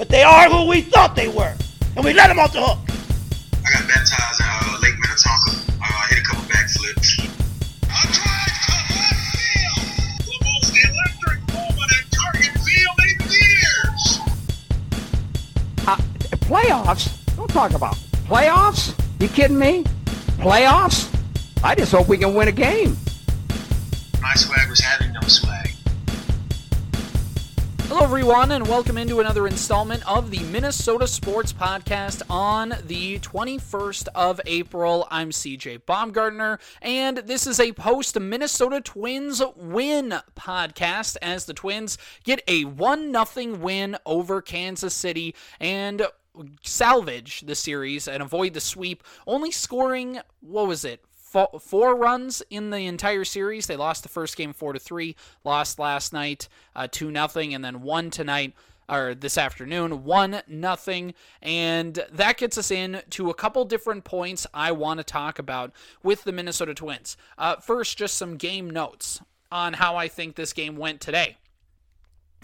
but they are who we thought they were, and we let them off the hook. I got baptized in uh, Lake Minnetonka. Uh, I hit a couple backflips. A drive to left field. The most electric moment at Target Field in years. Uh, playoffs? Don't talk about playoffs. You kidding me? Playoffs? I just hope we can win a game. Everyone, and welcome into another installment of the Minnesota Sports Podcast on the 21st of April. I'm CJ Baumgartner, and this is a post Minnesota Twins win podcast as the Twins get a 1 0 win over Kansas City and salvage the series and avoid the sweep, only scoring, what was it, four runs in the entire series. They lost the first game four to three, lost last night uh, two nothing, and then won tonight or this afternoon one nothing, and that gets us in to a couple different points I want to talk about with the Minnesota Twins. Uh, first, just some game notes on how I think this game went today,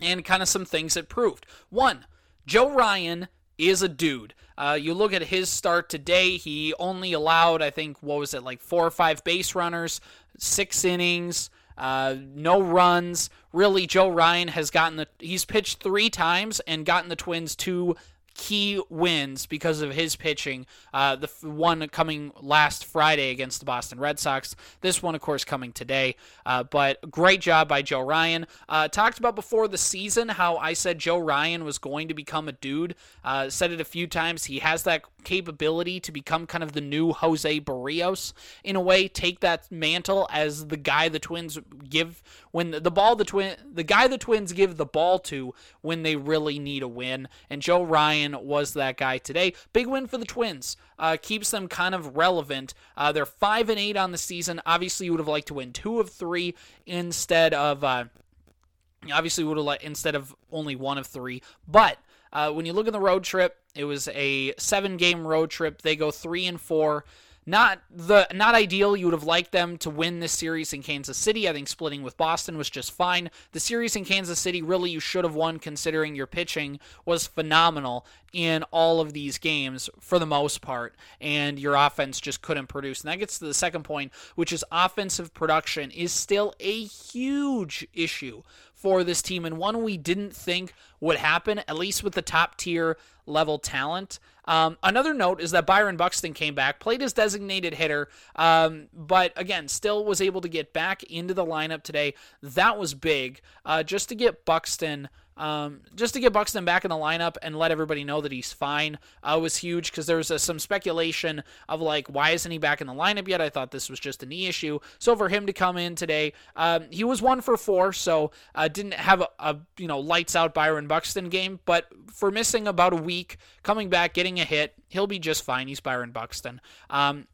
and kind of some things it proved. One, Joe Ryan is a dude. Uh, you look at his start today, he only allowed, I think, what was it, like four or five base runners, six innings, uh, no runs. Really, Joe Ryan has gotten the, he's pitched three times and gotten the Twins two key wins because of his pitching. Uh, the one coming last Friday against the Boston Red Sox. This one, of course, coming today. Uh, but great job by Joe Ryan. Uh, talked about before the season how I said Joe Ryan was going to become a dude. Uh, said it a few times. He has that capability to become kind of the new Jose Berrios in a way. Take that mantle as the guy the Twins give when the ball the twin the guy the Twins give the ball to when they really need a win. And Joe Ryan was that guy today. Big win for the Twins. Uh, keeps them kind of relevant. Uh, they're five and eight on the season. Obviously, you would have liked to win two of three instead of. Uh, obviously, would have liked instead of only one of three, but. Uh, when you look at the road trip, it was a seven game road trip. They go three and four. Not the not ideal. You would have liked them to win this series in Kansas City. I think splitting with Boston was just fine. The series in Kansas City, really, you should have won considering your pitching was phenomenal in all of these games for the most part, and your offense just couldn't produce. And that gets to the second point, which is offensive production is still a huge issue for this team and one we didn't think would happen, at least with the top tier level talent. Um, another note is that Byron Buxton came back, played as designated hitter, um, but again, still was able to get back into the lineup today. That was big. Uh, just to get Buxton um, just to get Buxton back in the lineup and let everybody know that he's fine uh, was huge because there was uh, some speculation of like, why isn't he back in the lineup yet? I thought this was just a knee issue. So for him to come in today, um, he was one for four, so uh, didn't have a, a, you know lights out Byron Buxton game, but for missing about a week, coming back, getting a hit, he'll be just fine. He's Byron Buxton. Um,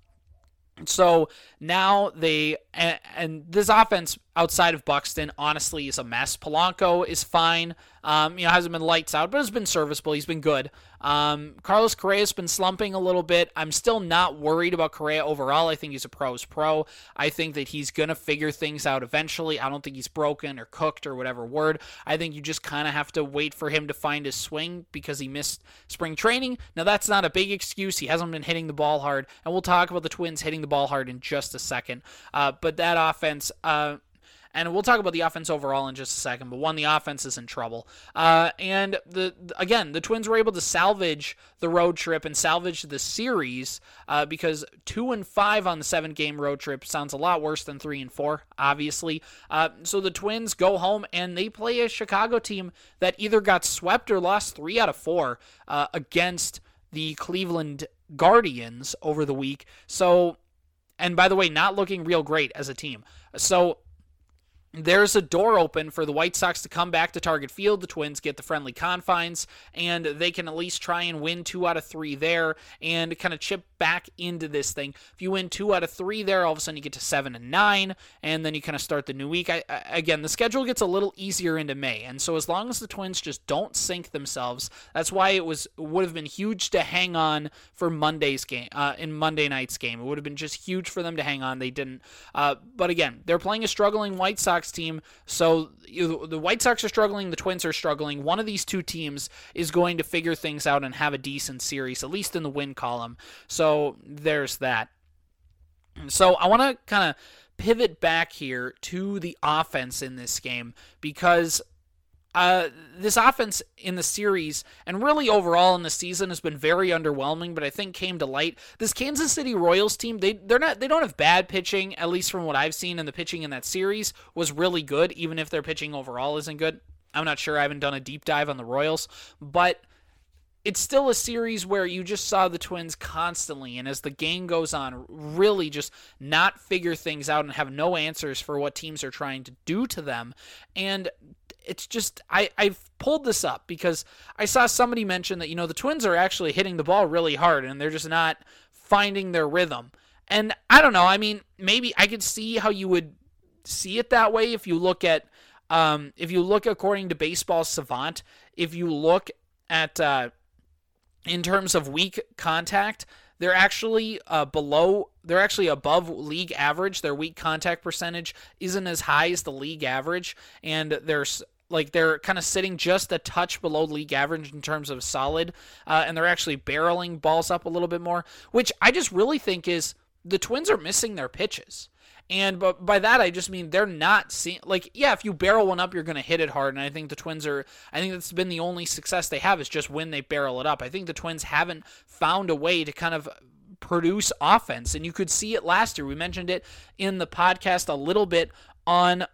so now they and, and, this offense outside of Buxton honestly is a mess. Polanco is fine. Um, you know, hasn't been lights out, but has been serviceable. He's been good. Um, Carlos Correa's been slumping a little bit. I'm still not worried about Correa overall. I think he's a pro's pro. I think that he's gonna figure things out eventually. I don't think he's broken or cooked or whatever word. I think you just kind of have to wait for him to find his swing because he missed spring training. Now that's not a big excuse. He hasn't been hitting the ball hard, and we'll talk about the Twins hitting the ball hard in just a second. Uh, but that offense. Uh, and we'll talk about the offense overall in just a second. But one, the offense is in trouble. Uh, and the again, the Twins were able to salvage the road trip and salvage the series uh, because two and five on the seven game road trip sounds a lot worse than three and four, obviously. Uh, so the Twins go home and they play a Chicago team that either got swept or lost three out of four uh, against the Cleveland Guardians over the week. So, and by the way, not looking real great as a team. So there's a door open for the White Sox to come back to Target Field. The Twins get the friendly confines, and they can at least try and win two out of three there and kind of chip back into this thing. If you win two out of three there, all of a sudden you get to seven and nine, and then you kind of start the new week. I, I, again, the schedule gets a little easier into May, and so as long as the Twins just don't sink themselves, that's why it was would have been huge to hang on for Monday's game uh, in Monday night's game. It would have been just huge for them to hang on. They didn't. Uh, but again, they're playing a struggling White Sox Sox team. So you, the White Sox are struggling, the Twins are struggling. One of these two teams is going to figure things out and have a decent series, at least in the win column. So there's that. So I want to kind of pivot back here to the offense in this game because uh, this offense in the series and really overall in the season has been very underwhelming, but I think came to light. This Kansas City Royals team, they they're not they don't have bad pitching, at least from what I've seen, and the pitching in that series was really good, even if their pitching overall isn't good. I'm not sure. I haven't done a deep dive on the Royals, but it's still a series where you just saw the Twins constantly, and as the game goes on, really just not figure things out and have no answers for what teams are trying to do to them. And it's just I I've pulled this up because I saw somebody mention that you know the Twins are actually hitting the ball really hard and they're just not finding their rhythm. And I don't know. I mean, maybe I could see how you would see it that way if you look at um, if you look according to Baseball Savant. If you look at uh, in terms of weak contact, they're actually uh, below they're actually above league average their weak contact percentage isn't as high as the league average and there's like they're kind of sitting just a touch below league average in terms of solid uh, and they're actually barreling balls up a little bit more which i just really think is the twins are missing their pitches and but by that I just mean they're not seeing like yeah, if you barrel one up, you're going to hit it hard. And I think the Twins are. I think that's been the only success they have is just when they barrel it up. I think the Twins haven't found a way to kind of produce offense, and you could see it last year. We mentioned it in the podcast a little bit on uh,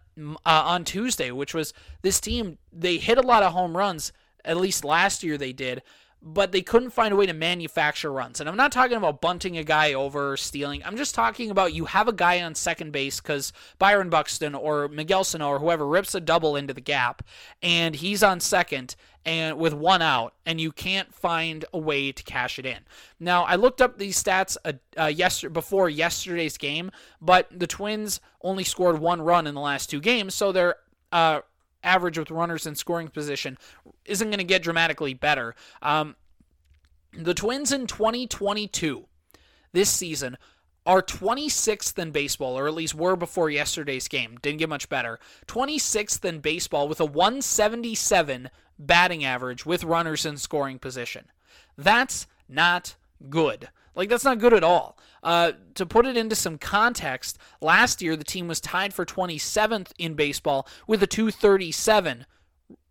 on Tuesday, which was this team. They hit a lot of home runs. At least last year they did but they couldn't find a way to manufacture runs. And I'm not talking about bunting a guy over or stealing. I'm just talking about you have a guy on second base because Byron Buxton or Miguel Sano or whoever rips a double into the gap, and he's on second and with one out, and you can't find a way to cash it in. Now, I looked up these stats uh, uh, yesterday before yesterday's game, but the Twins only scored one run in the last two games, so they're uh, average with runners in scoring position isn't going to get dramatically better. Um, the Twins in 2022, this season, are 26th in baseball, or at least were before yesterday's game. Didn't get much better. 26th in baseball with a 177 batting average with runners in scoring position. That's not good. Like, that's not good at all. Uh, to put it into some context, last year the team was tied for 27th in baseball with a 237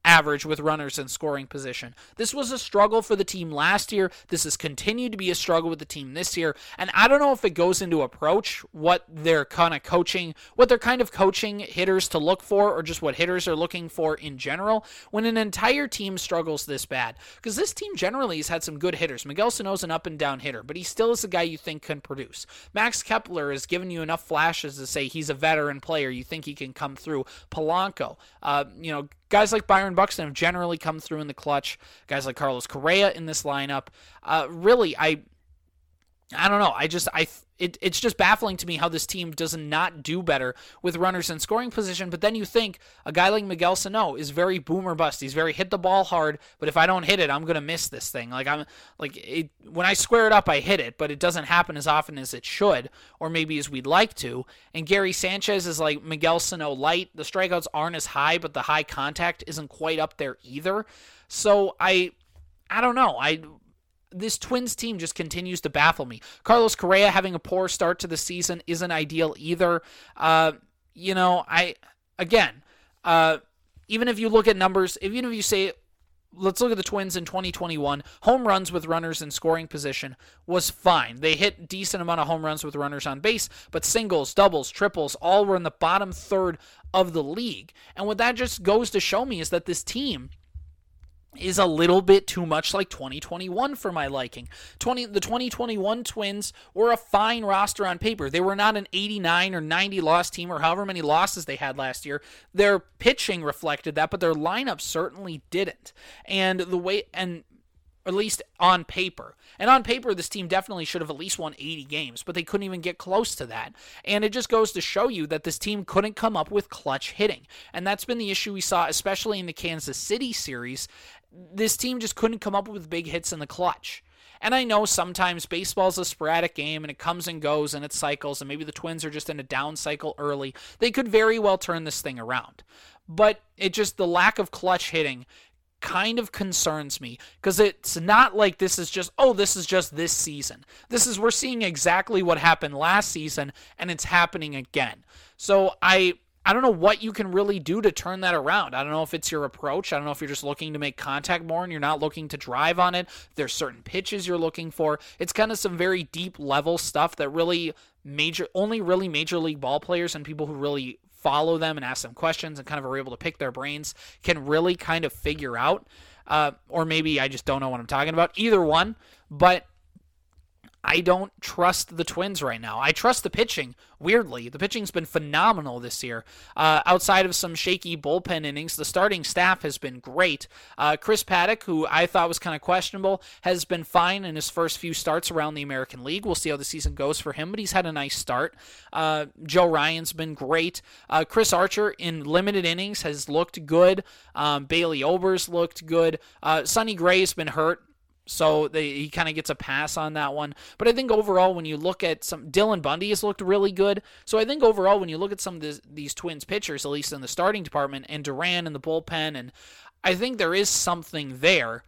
average with runners in scoring position. This was a struggle for the team last year. This has continued to be a struggle with the team this year. And I don't know if it goes into approach, what they're kind of coaching, what they're kind of coaching hitters to look for, or just what hitters are looking for in general when an entire team struggles this bad. Because this team generally has had some good hitters. Miguel Sano's an up and down hitter, but he still is a guy you think can produce. Max Kepler has given you enough flashes to say he's a veteran player. You think he can come through. Polanco, uh, you know, Guys like Byron Buxton have generally come through in the clutch. Guys like Carlos Correa in this lineup. Uh, really, I, I don't know. I just I it, it's just baffling to me how this team does not do better with runners in scoring position. But then you think a guy like Miguel Sano is very boomer bust. He's very hit the ball hard, but if I don't hit it, I'm gonna miss this thing. Like I'm like it, when I square it up, I hit it, but it doesn't happen as often as it should, or maybe as we'd like to. And Gary Sanchez is like Miguel Sano light. The strikeouts aren't as high, but the high contact isn't quite up there either. So I I don't know. I this Twins team just continues to baffle me. Carlos Correa having a poor start to the season isn't ideal either. Uh, you know, I again, uh, even if you look at numbers, even if you say, let's look at the Twins in 2021, home runs with runners in scoring position was fine. They hit decent amount of home runs with runners on base, but singles, doubles, triples, all were in the bottom third of the league. And what that just goes to show me is that this team is a little bit too much like 2021 for my liking. 20 the 2021 Twins were a fine roster on paper. They were not an 89 or 90 loss team or however many losses they had last year. Their pitching reflected that, but their lineup certainly didn't. And the way and at least on paper. And on paper, this team definitely should have at least won 80 games, but they couldn't even get close to that. And it just goes to show you that this team couldn't come up with clutch hitting. And that's been the issue we saw, especially in the Kansas City series this team just couldn't come up with big hits in the clutch. And I know sometimes baseball's a sporadic game and it comes and goes and it cycles, and maybe the Twins are just in a down cycle early. They could very well turn this thing around. But it just, the lack of clutch hitting kind of concerns me because it's not like this is just oh this is just this season this is we're seeing exactly what happened last season and it's happening again so i I don't know what you can really do to turn that around. I don't know if it's your approach. I don't know if you're just looking to make contact more and you're not looking to drive on it. There's certain pitches you're looking for. It's kind of some very deep level stuff that really major only really major league ball players and people who really follow them and ask them questions and kind of are able to pick their brains can really kind of figure out. Uh, or maybe I just don't know what I'm talking about. Either one, but I don't trust the Twins right now. I trust the pitching. Weirdly, the pitching's been phenomenal this year. Uh, outside of some shaky bullpen innings, the starting staff has been great. Uh, Chris Paddack, who I thought was kind of questionable, has been fine in his first few starts around the American League. We'll see how the season goes for him, but he's had a nice start. Uh, Joe Ryan's been great. Uh, Chris Archer in limited innings has looked good. Um, Bailey Ober's looked good. Uh, Sonny Gray's been hurt so they, he kind of gets a pass on that one. But I think overall, when you look at some, Dylan Bundy has looked really good. So I think overall, when you look at some of this, these Twins pitchers, at least in the starting department, and Duran in the bullpen, and I think there is something there.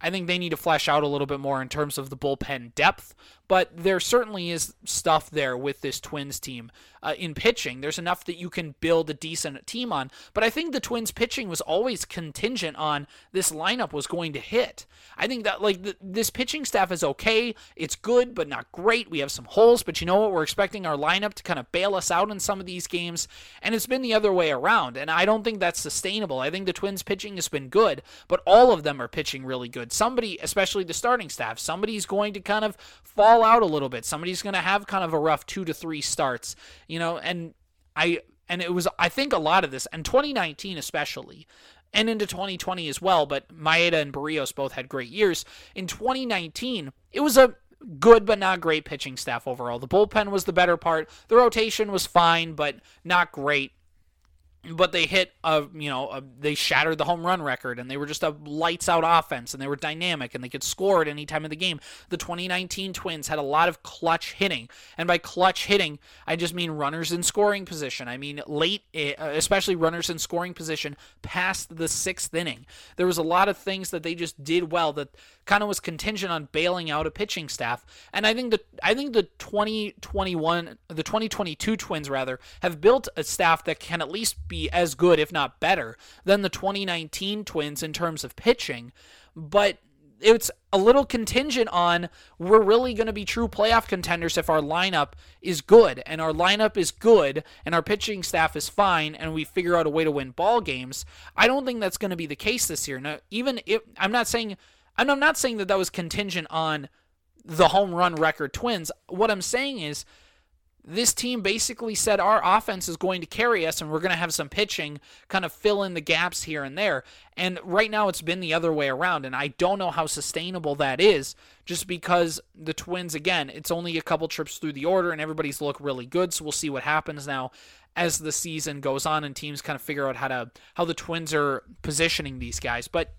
I think they need to flesh out a little bit more in terms of the bullpen depth, but there certainly is stuff there with this Twins team uh, in pitching. There's enough that you can build a decent team on. But I think the Twins pitching was always contingent on this lineup was going to hit. I think that like this pitching staff is okay. It's good, but not great. We have some holes, but you know what? We're expecting our lineup to kind of bail us out in some of these games, and it's been the other way around. And I don't think that's sustainable. I think the Twins pitching has been good, but all of them are pitching really good. Somebody, especially the starting staff, somebody's going to kind of fall out a little bit. Somebody's going to have kind of a rough two to three starts you know, and I and it was I think a lot of this and 2019 especially and into 2020 as well, but Maeda and Berrios both had great years. In 2019, it was a good but not great pitching staff overall. The bullpen was the better part. The rotation was fine but not great but they hit a you know a, they shattered the home run record and they were just a lights out offense and they were dynamic and they could score at any time of the game. The 2019 twins had a lot of clutch hitting and by clutch hitting i just mean runners in scoring position. I mean late eh, especially runners in scoring position past the sixth inning. There was a lot of things that they just did well that kind of was contingent on bailing out a pitching staff and i think the i think the 2021 the 2022 twins rather have built a staff that can at least be be as good, if not better, than the 2019 Twins in terms of pitching. But it's a little contingent on we're really going to be true playoff contenders if our lineup is good and our lineup is good and our pitching staff is fine and we figure out a way to win ball games. I don't think that's going to be the case this year. Now, even if I'm not saying I'm not saying that that was contingent on the home run record Twins. What I'm saying is this team basically said our offense is going to carry us and we're going to have some pitching kind of fill in the gaps here and there. And right now it's been the other way around. And I don't know how sustainable that is just because the Twins, again, it's only a couple trips through the order and everybody's look really good. So we'll see what happens now as the season goes on and teams kind of figure out how to how the Twins are positioning these guys. But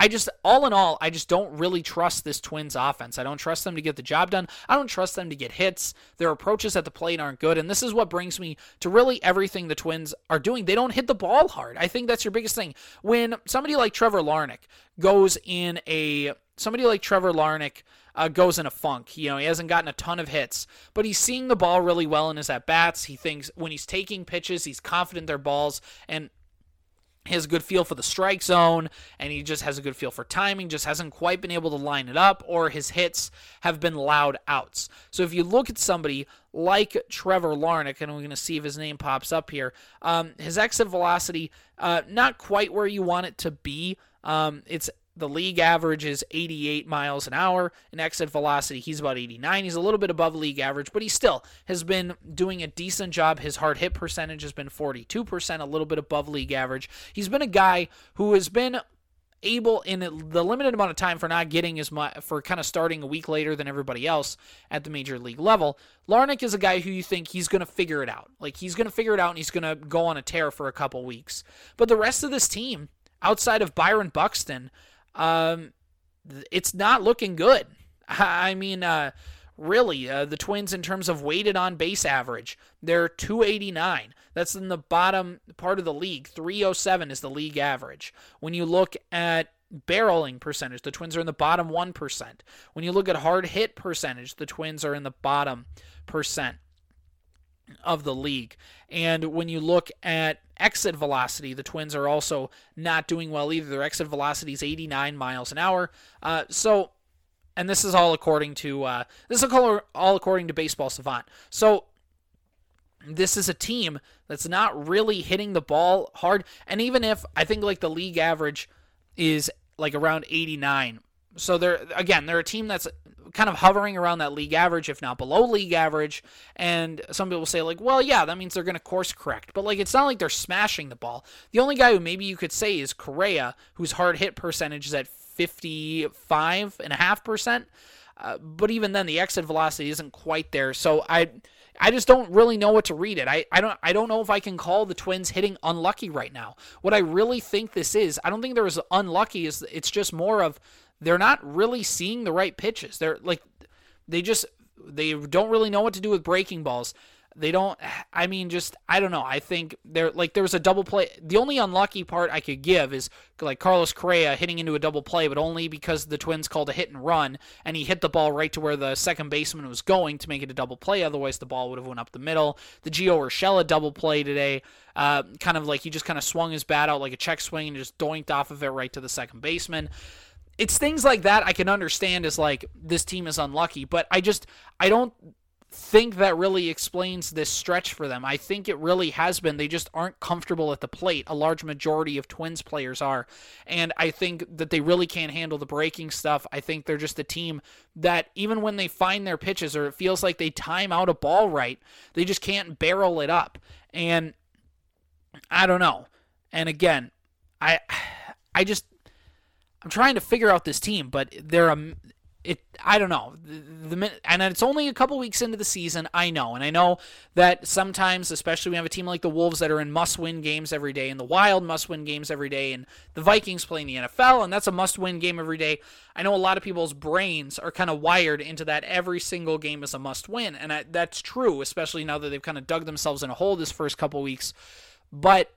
I just, all in all, I just don't really trust this Twins offense. I don't trust them to get the job done. I don't trust them to get hits. Their approaches at the plate aren't good. And this is what brings me to really everything the Twins are doing. They don't hit the ball hard. I think that's your biggest thing. When somebody like Trevor Larnach goes in a, somebody like Trevor Larnach, uh, goes in a funk. You know, he hasn't gotten a ton of hits, but he's seeing the ball really well in his at bats. He thinks when he's taking pitches, he's confident their balls, and he has a good feel for the strike zone and he just has a good feel for timing just hasn't quite been able to line it up or his hits have been loud outs. So if you look at somebody like trevor Larnach, and we're going to see if his name pops up here um, his exit velocity uh, not quite where you want it to be. Um, it's the league average is 88 miles an hour. In exit velocity, he's about 89. He's a little bit above league average, but he still has been doing a decent job. His hard hit percentage has been 42%, a little bit above league average. He's been a guy who has been able in the limited amount of time for not getting as much for kind of starting a week later than everybody else at the major league level. Larnach is a guy who you think he's going to figure it out. Like he's going to figure it out and he's going to go on a tear for a couple weeks. But the rest of this team, outside of Byron Buxton, um, it's not looking good. I mean, uh, really, uh, the Twins, in terms of weighted on base average, they're 289. That's in the bottom part of the league. 307 is the league average. When you look at barreling percentage, the Twins are in the bottom 1%. When you look at hard hit percentage, the Twins are in the bottom percent of the league. And when you look at exit velocity, the Twins are also not doing well either. Their exit velocity is 89 miles an hour. Uh, so, and this is all according to uh, this is all according to Baseball Savant. So, this is a team that's not really hitting the ball hard. And even if I think like the league average is like around 89. So they're again, they're a team that's kind of hovering around that league average, if not below league average. And some people say, like, well, yeah, that means they're going to course correct. But, like, it's not like they're smashing the ball. The only guy who maybe you could say is Correa, whose hard hit percentage is at 55.5%. Uh, but even then, the exit velocity isn't quite there. So I. I just don't really know what to read it. I, I don't I don't know if I can call the Twins hitting unlucky right now. What I really think this is, I don't think there was unlucky. Is it's just more of they're not really seeing the right pitches. They're like they just they don't really know what to do with breaking balls. They don't I mean just I don't know. I think there like there was a double play. The only unlucky part I could give is like Carlos Correa hitting into a double play, but only because the Twins called a hit and run and he hit the ball right to where the second baseman was going to make it a double play. Otherwise the ball would have went up the middle. The Gio Urshela double play today, uh, kind of like he just kind of swung his bat out like a check swing and just doinked off of it right to the second baseman it's things like that I can understand as like this team is unlucky, but I just I don't think that really explains this stretch for them. I think it really has been they just aren't comfortable at the plate. A large majority of Twins players are, and I think that they really can't handle the breaking stuff. I think they're just a team that even when they find their pitches or it feels like they time out a ball right, they just can't barrel it up. And I don't know. And again, I I just I'm trying to figure out this team, but they're a it I don't know. The, the and it's only a couple weeks into the season I know. And I know that sometimes especially we have a team like the Wolves that are in must-win games every day and the Wild must-win games every day and the Vikings play in the NFL and that's a must-win game every day. I know a lot of people's brains are kind of wired into that every single game is a must-win. And I, that's true especially now that they've kind of dug themselves in a hole this first couple weeks. But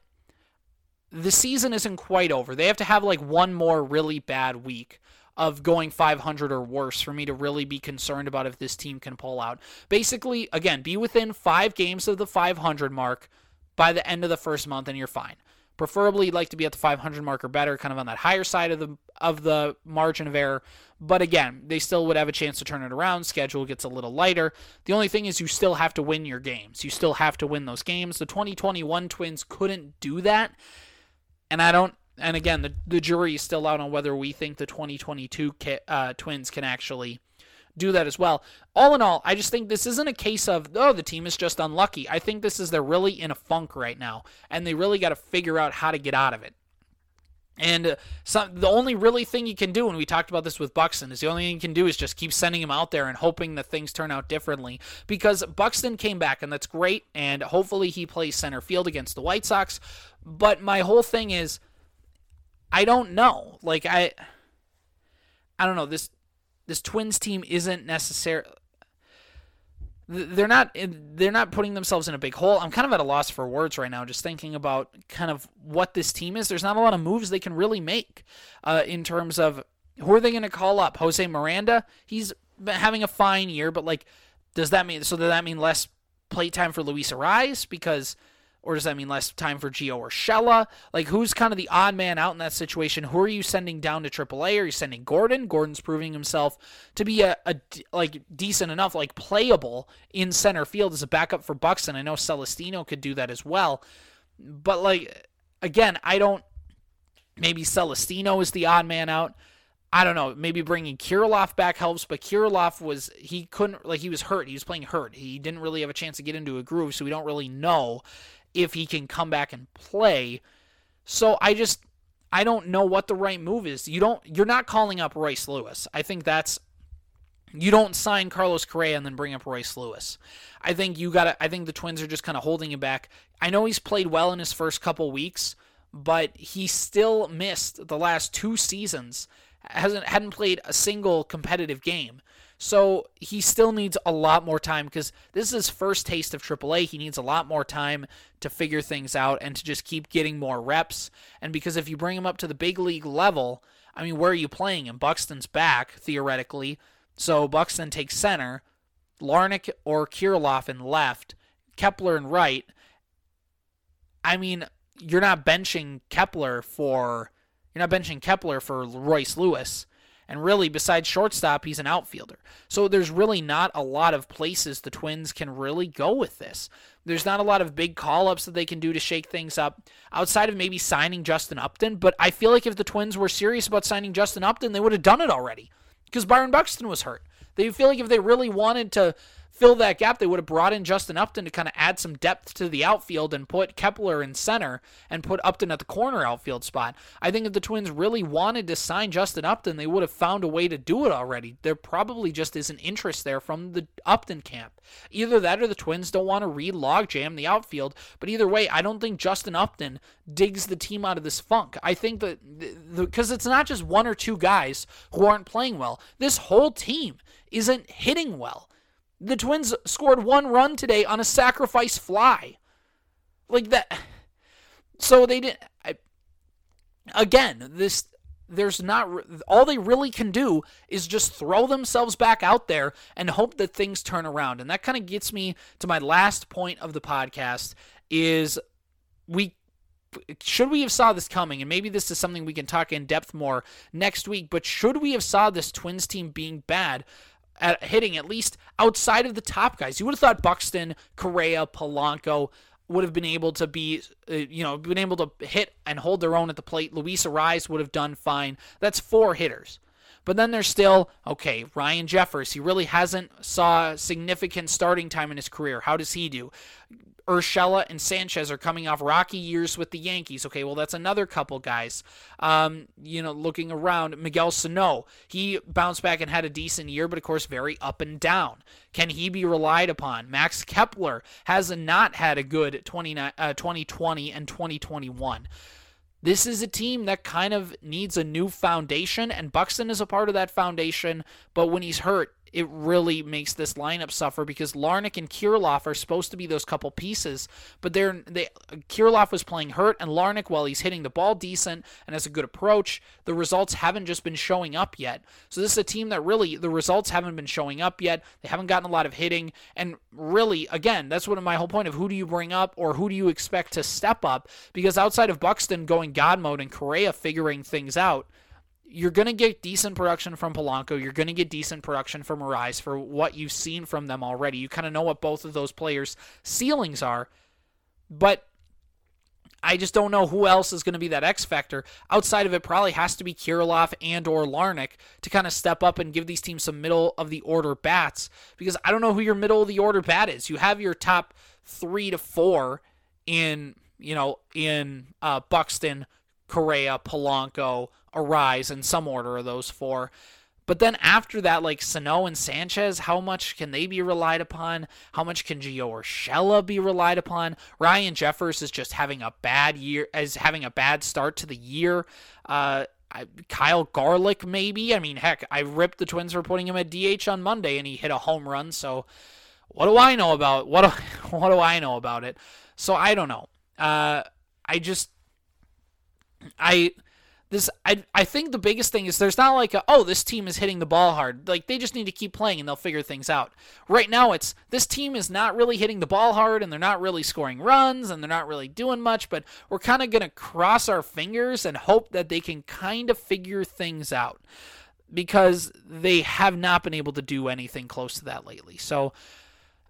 the season isn't quite over. They have to have like one more really bad week of going 500 or worse for me to really be concerned about if this team can pull out. Basically, again, be within five games of the 500 mark by the end of the first month, and you're fine. Preferably, you'd like to be at the 500 mark or better, kind of on that higher side of the of the margin of error. But again, they still would have a chance to turn it around. Schedule gets a little lighter. The only thing is, you still have to win your games. You still have to win those games. The 2021 Twins couldn't do that and I don't. And again, the the jury is still out on whether we think the 2022 uh, Twins can actually do that as well. All in all, I just think this isn't a case of oh the team is just unlucky. I think this is they're really in a funk right now, and they really got to figure out how to get out of it. And uh, some, the only really thing you can do, and we talked about this with Buxton, is the only thing you can do is just keep sending him out there and hoping that things turn out differently. Because Buxton came back, and that's great, and hopefully he plays center field against the White Sox. But my whole thing is, I don't know. Like I, I don't know. This this Twins team isn't necessarily they're not they're not putting themselves in a big hole. I'm kind of at a loss for words right now, just thinking about kind of what this team is. There's not a lot of moves they can really make uh, in terms of who are they going to call up. Jose Miranda, he's having a fine year, but like, does that mean so? Does that mean less play time for Luis Arraez because or does that mean less time for Gio Urshela? Like, who's kind of the odd man out in that situation? Who are you sending down to AAA? Are you sending Gordon? Gordon's proving himself to be a, a like decent enough, like playable in center field as a backup for Buxton. I know Celestino could do that as well, but like again, I don't. Maybe Celestino is the odd man out. I don't know. Maybe bringing Kirilloff back helps, but Kirilloff was he couldn't like he was hurt. He was playing hurt. He didn't really have a chance to get into a groove, so we don't really know if he can come back and play. So I just I don't know what the right move is. You don't you're not calling up Royce Lewis. I think that's you don't sign Carlos Correa and then bring up Royce Lewis. I think you got I think the Twins are just kind of holding him back. I know he's played well in his first couple weeks, but he still missed the last two seasons hasn't hadn't played a single competitive game. So he still needs a lot more time because this is his first taste of AAA. He needs a lot more time to figure things out and to just keep getting more reps. And because if you bring him up to the big league level, I mean, where are you playing him? Buxton's back, theoretically. So Buxton takes center, Larnach or Kirilloff in left, Kepler in right. I mean, you're not benching Kepler for you're not benching Kepler for Royce Lewis. And really, besides shortstop, he's an outfielder. So there's really not a lot of places the Twins can really go with this. There's not a lot of big call ups that they can do to shake things up outside of maybe signing Justin Upton. But I feel like if the Twins were serious about signing Justin Upton, they would have done it already because Byron Buxton was hurt. They feel like if they really wanted to fill that gap, they would have brought in Justin Upton to kind of add some depth to the outfield and put Kepler in center and put Upton at the corner outfield spot. I think if the Twins really wanted to sign Justin Upton, they would have found a way to do it already. There probably just isn't interest there from the Upton camp. Either that or the Twins don't want to re-log jam the outfield, but either way, I don't think Justin Upton digs the team out of this funk. I think that because it's not just one or two guys who aren't playing well. This whole team isn't hitting well. The Twins scored one run today on a sacrifice fly. Like that. So they didn't. I, again, this. There's not. All they really can do is just throw themselves back out there and hope that things turn around. And that kind of gets me to my last point of the podcast is we should we have saw this coming and maybe this is something we can talk in depth more next week but should we have saw this twins team being bad at hitting at least outside of the top guys. You would have thought Buxton, Correa, Polanco would have been able to be, uh, you know, been able to hit and hold their own at the plate. Luis Arraez would have done fine. That's four hitters. But then there's still, okay, Ryan Jeffers. He really hasn't saw significant starting time in his career. How does he do? Urshela and Sanchez are coming off rocky years with the Yankees. Okay, well, that's another couple guys. Um, you know, looking around, Miguel Sano, he bounced back and had a decent year, but of course, very up and down. Can he be relied upon? Max Kepler has not had a good 20, uh, 2020 and 2021. This is a team that kind of needs a new foundation, and Buxton is a part of that foundation, but when he's hurt, it really makes this lineup suffer because Larnach and Kirilloff are supposed to be those couple pieces, but they're they Kirilloff was playing hurt and Larnach while he's hitting the ball decent and has a good approach, the results haven't just been showing up yet. So this is a team that really the results haven't been showing up yet. They haven't gotten a lot of hitting and really again, that's what my whole point of who do you bring up or who do you expect to step up because outside of Buxton going god mode and Correa figuring things out, you're going to get decent production from Polanco. You're going to get decent production from Arraez for what you've seen from them already. You kind of know what both of those players' ceilings are, but I just don't know who else is going to be that X factor. Outside of it, probably has to be Kirilloff and or Larnach to kind of step up and give these teams some middle of the order bats because I don't know who your middle of the order bat is. You have your top three to four in you know in uh, Buxton, Correa, Polanco, Arraez in some order of those four. But then after that, like Sano and Sanchez, how much can they be relied upon? How much can Gio Urshela be relied upon? Ryan Jeffers is just having a bad year, is having a bad start to the year. Uh, Kyle Garlick, maybe. I mean, heck, I ripped the Twins for putting him at DH on Monday, and he hit a home run. So, what do I know about what? Do, what do I know about it? So I don't know. Uh, I just, I this I I think the biggest thing is there's not like a, oh this team is hitting the ball hard like they just need to keep playing and they'll figure things out. Right now it's this team is not really hitting the ball hard and they're not really scoring runs and they're not really doing much but we're kind of going to cross our fingers and hope that they can kind of figure things out because they have not been able to do anything close to that lately. So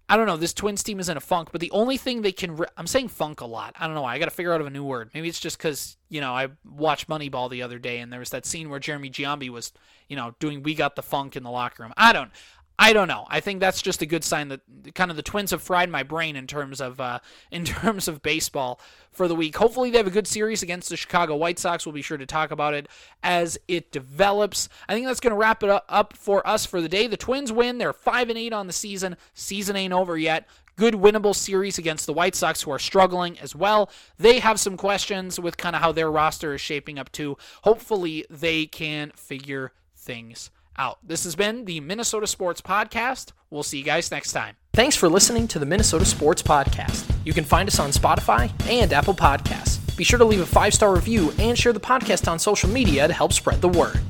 I don't know. This Twins team is in a funk, but the only thing they can. Re- I'm saying funk a lot. I don't know why. I got to figure out a new word. Maybe it's just because, you know, I watched Moneyball the other day and there was that scene where Jeremy Giambi was, you know, doing We Got the Funk in the locker room. I don't. I don't know. I think that's just a good sign that kind of the Twins have fried my brain in terms of uh, in terms of baseball for the week. Hopefully, they have a good series against the Chicago White Sox. We'll be sure to talk about it as it develops. I think that's going to wrap it up for us for the day. The Twins win. They're five and eight on the season. Season ain't over yet. good winnable series against the White Sox, who are struggling as well. They have some questions with kind of how their roster is shaping up too. Hopefully, they can figure things out. This has been the Minnesota Sports Podcast. We'll see you guys next time. Thanks for listening to the Minnesota Sports Podcast. You can find us on Spotify and Apple Podcasts. Be sure to leave a five star review and share the podcast on social media to help spread the word.